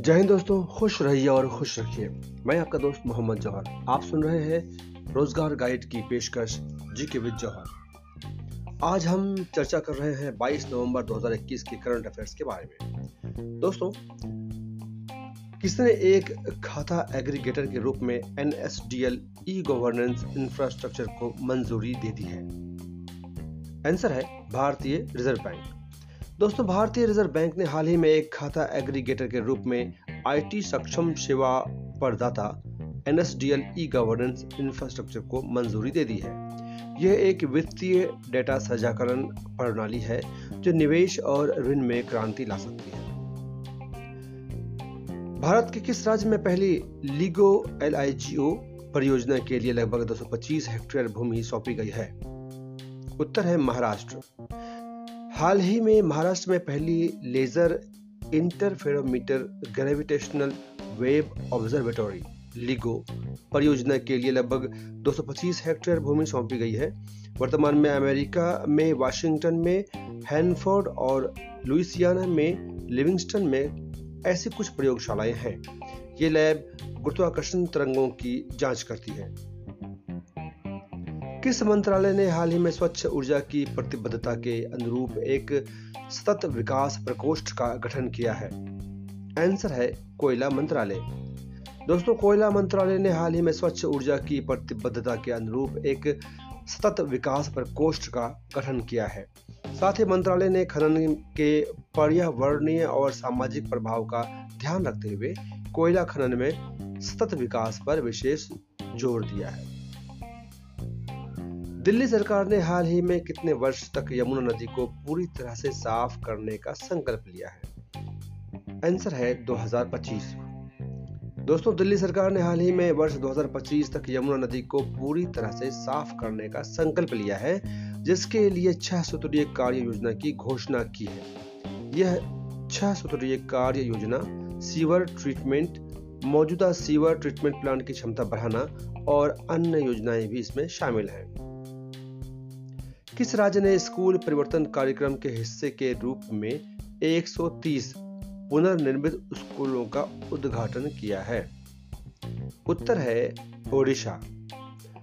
जय हिंद दोस्तों, खुश रहिए और खुश रखिए। मैं आपका दोस्त मोहम्मद जौहर आप सुन रहे हैं रोज़गार गाइड की पेशकश जी के विद जौहर आज हम चर्चा कर रहे हैं 22 नवंबर 2021 के करंट अफेयर्स के बारे में। दोस्तों, किसने एक खाता एग्रीगेटर के रूप में N S D L e governance infrastructure को मंजूरी दे दी है? आंसर है भारतीय रिज़र्व बैंक। दोस्तों, भारतीय रिज़र्व बैंक ने हाल ही में एक खाता एग्रीगेटर के रूप में आईटी सक्षम सेवा प्रदाता N S D L e governance infrastructure को मंजूरी दे दी है। यह एक वित्तीय डेटा साझाकरण प्रणाली है, जो निवेश और ऋण में क्रांति ला सकती है। भारत के किस राज्य में पहली लीगो एल परियोजना के लिए लगभग 225 हेक्टेयर भूमि सौंपी गई है? उत्तर है महाराष्ट्र। हाल ही में महाराष्ट्र में पहली laser interferometer gravitational wave observatory, LIGO, परियोजना के लिए लगभग 225 हेक्टेयर भूमि सौंपी गई है। वर्तमान में अमेरिका में, वाशिंगटन में, हैनफोर्ड और लुइसियाना में, लिविंगस्टन में ऐसी कुछ प्रयोगशालाएँ हैं। ये लैब गुरुत्वाकर्षण तरंगों की जाँच करती है। किस मंत्रालय ने हाल ही में स्वच्छ ऊर्जा की प्रतिबद्धता के अनुरूप एक सतत विकास प्रकोष्ठ का गठन किया है? आंसर है कोयला मंत्रालय। दोस्तों, कोयला मंत्रालय ने हाल ही में स्वच्छ ऊर्जा की प्रतिबद्धता के अनुरूप एक सतत विकास प्रकोष्ठ का गठन किया है। साथ ही मंत्रालय ने खनन के पर्यावरणीय और सामाजिक प्रभाव का ध्यान रखते हुए कोयला खनन में सतत विकास पर विशेष ज़ोर दिया है। दिल्ली सरकार ने हाल ही में कितने वर्ष तक यमुना नदी को पूरी तरह से साफ़ करने का संकल्प लिया है? आंसर है 2025 दोस्तों, दिल्ली सरकार ने हाल ही में वर्ष 2025 तक यमुना नदी को पूरी तरह से साफ़ करने का संकल्प लिया है, जिसके लिए छह सूत्रीय कार्य योजना की घोषणा की है। यह छह सूत्रीय कार्य योजना सीवर ट्रीटमेंट, मौजूदा सीवर ट्रीटमेंट प्लांट की क्षमता बढ़ाना और अन्य योजनाएँ भी इसमें शामिल हैं। किस राज्य ने स्कूल परिवर्तन कार्यक्रम के हिस्से के रूप में 130 पुनर्निर्मित स्कूलों का उद्घाटन किया है? उत्तर है ओडिशा।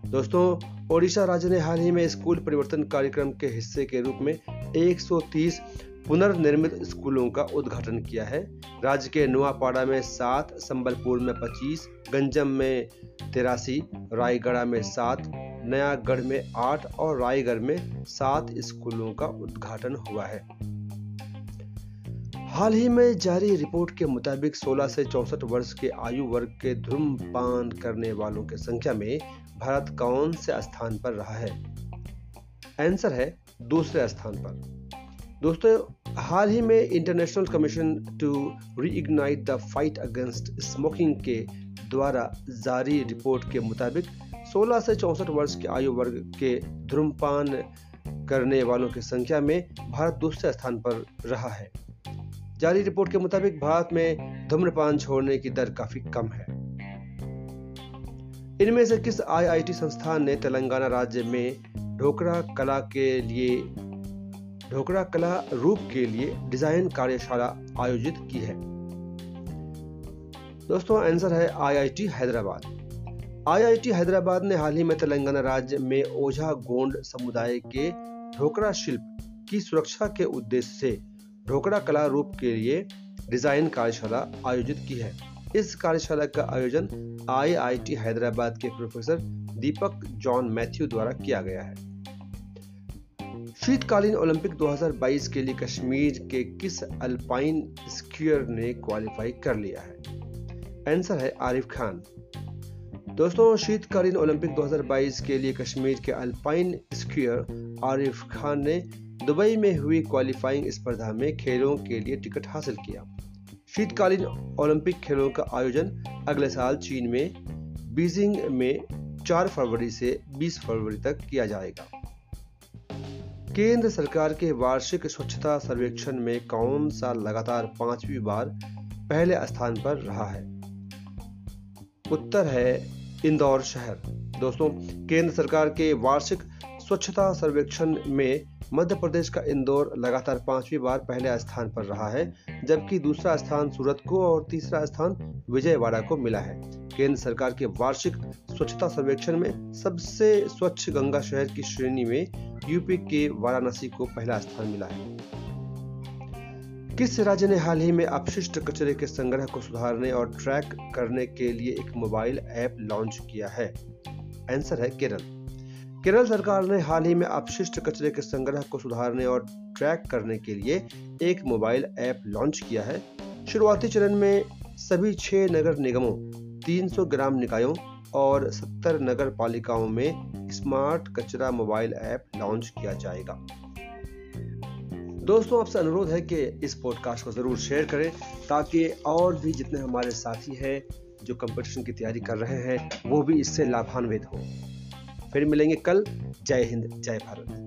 दोस्तों, ओडिशा राज्य ने हाल ही में स्कूल परिवर्तन कार्यक्रम के हिस्से के रूप में 130 पुनर्निर्मित स्कूलों का उद्घाटन किया है। राज्य के नुआपाड़ा में सात, संबलपुर में 25 गंजम में तिरासी, रायगढ़ में सात नयागढ़ में आठ और रायगढ़ में सात स्कूलों का उद्घाटन हुआ है। हाल ही में जारी रिपोर्ट के मुताबिक 16 से चौसठ वर्ष के आयु वर्ग के धूम्रपान करने वालों की संख्या में भारत कौन से स्थान पर रहा है? आंसर है दूसरे स्थान पर। दोस्तों, हाल ही में international commission to reignite the fight against smoking के द्वारा जारी रिपोर्ट के मुताबिक 16 से चौसठ वर्ष के आयु वर्ग के धूम्रपान करने वालों की संख्या में भारत दूसरे स्थान पर रहा है। जारी रिपोर्ट के मुताबिक भारत में धूम्रपान छोड़ने की दर काफ़ी कम है। इनमें से किस आईआईटी संस्थान ने तेलंगाना राज्य में ढोकरा कला के लिए, ढोकरा कला रूप के लिए डिज़ाइन कार्यशाला आयोजित की है? दोस्तों, आंसर है आईआईटी हैदराबाद। आईआईटी हैदराबाद ने हाल ही में तेलंगाना राज्य में ओझा गोंड समुदाय के ढोकरा शिल्प की सुरक्षा के उद्देश्य से ढोकरा कला रूप के लिए डिज़ाइन कार्यशाला आयोजित की है। इस कार्यशाला का आयोजन आईआईटी हैदराबाद के प्रोफेसर दीपक जॉन मैथ्यू द्वारा किया गया है। शीतकालीन ओलंपिक 2022 के लिए कश्मीर के किस अल्पाइन स्कीयर ने क्वालिफाई कर लिया है? आंसर है आरिफ खान। दोस्तों, शीतकालीन ओलंपिक 2022 के लिए कश्मीर के अल्पाइन स्कीयर आरिफ खान ने दुबई में हुई क्वालिफाइंग स्पर्धा में खेलों के लिए टिकट हासिल किया। शीतकालीन ओलंपिक खेलों का आयोजन अगले साल चीन में, बीजिंग में 4 फरवरी से 20 फरवरी तक किया जाएगा। केंद्र सरकार के वार्षिक स्वच्छता सर्वेक्षण में कौन सा लगातार पांचवी बार पहले स्थान पर रहा है? उत्तर है इंदौर शहर। दोस्तों, केंद्र सरकार के वार्षिक स्वच्छता सर्वेक्षण में मध्य प्रदेश का इंदौर लगातार पांचवी बार पहले स्थान पर रहा है, जबकि दूसरा स्थान सूरत को और तीसरा स्थान विजयवाड़ा को मिला है। केंद्र सरकार के वार्षिक स्वच्छता सर्वेक्षण में सबसे स्वच्छ गंगा शहर की श्रेणी में यूपी के वाराणसी को पहला स्थान मिला है। किस राज्य ने हाल ही में अपशिष्ट कचरे के संग्रह को सुधारने और ट्रैक करने के लिए एक मोबाइल ऐप लॉन्च किया है? आंसर है केरल। केरल सरकार ने हाल ही में अपशिष्ट कचरे के संग्रह को सुधारने और ट्रैक करने के लिए एक मोबाइल ऐप लॉन्च किया है। शुरुआती चरण में सभी छह नगर निगमों 300 ग्राम निकायों और 70 नगर पालिकाओं में स्मार्ट कचरा मोबाइल ऐप लॉन्च किया जाएगा। दोस्तों, आपसे अनुरोध है कि इस पॉडकास्ट को ज़रूर शेयर करें ताकि और भी जितने हमारे साथी हैं जो कंपटीशन की तैयारी कर रहे हैं, वो भी इससे लाभान्वित हो। फिर मिलेंगे कल। जय हिंद, जय भारत।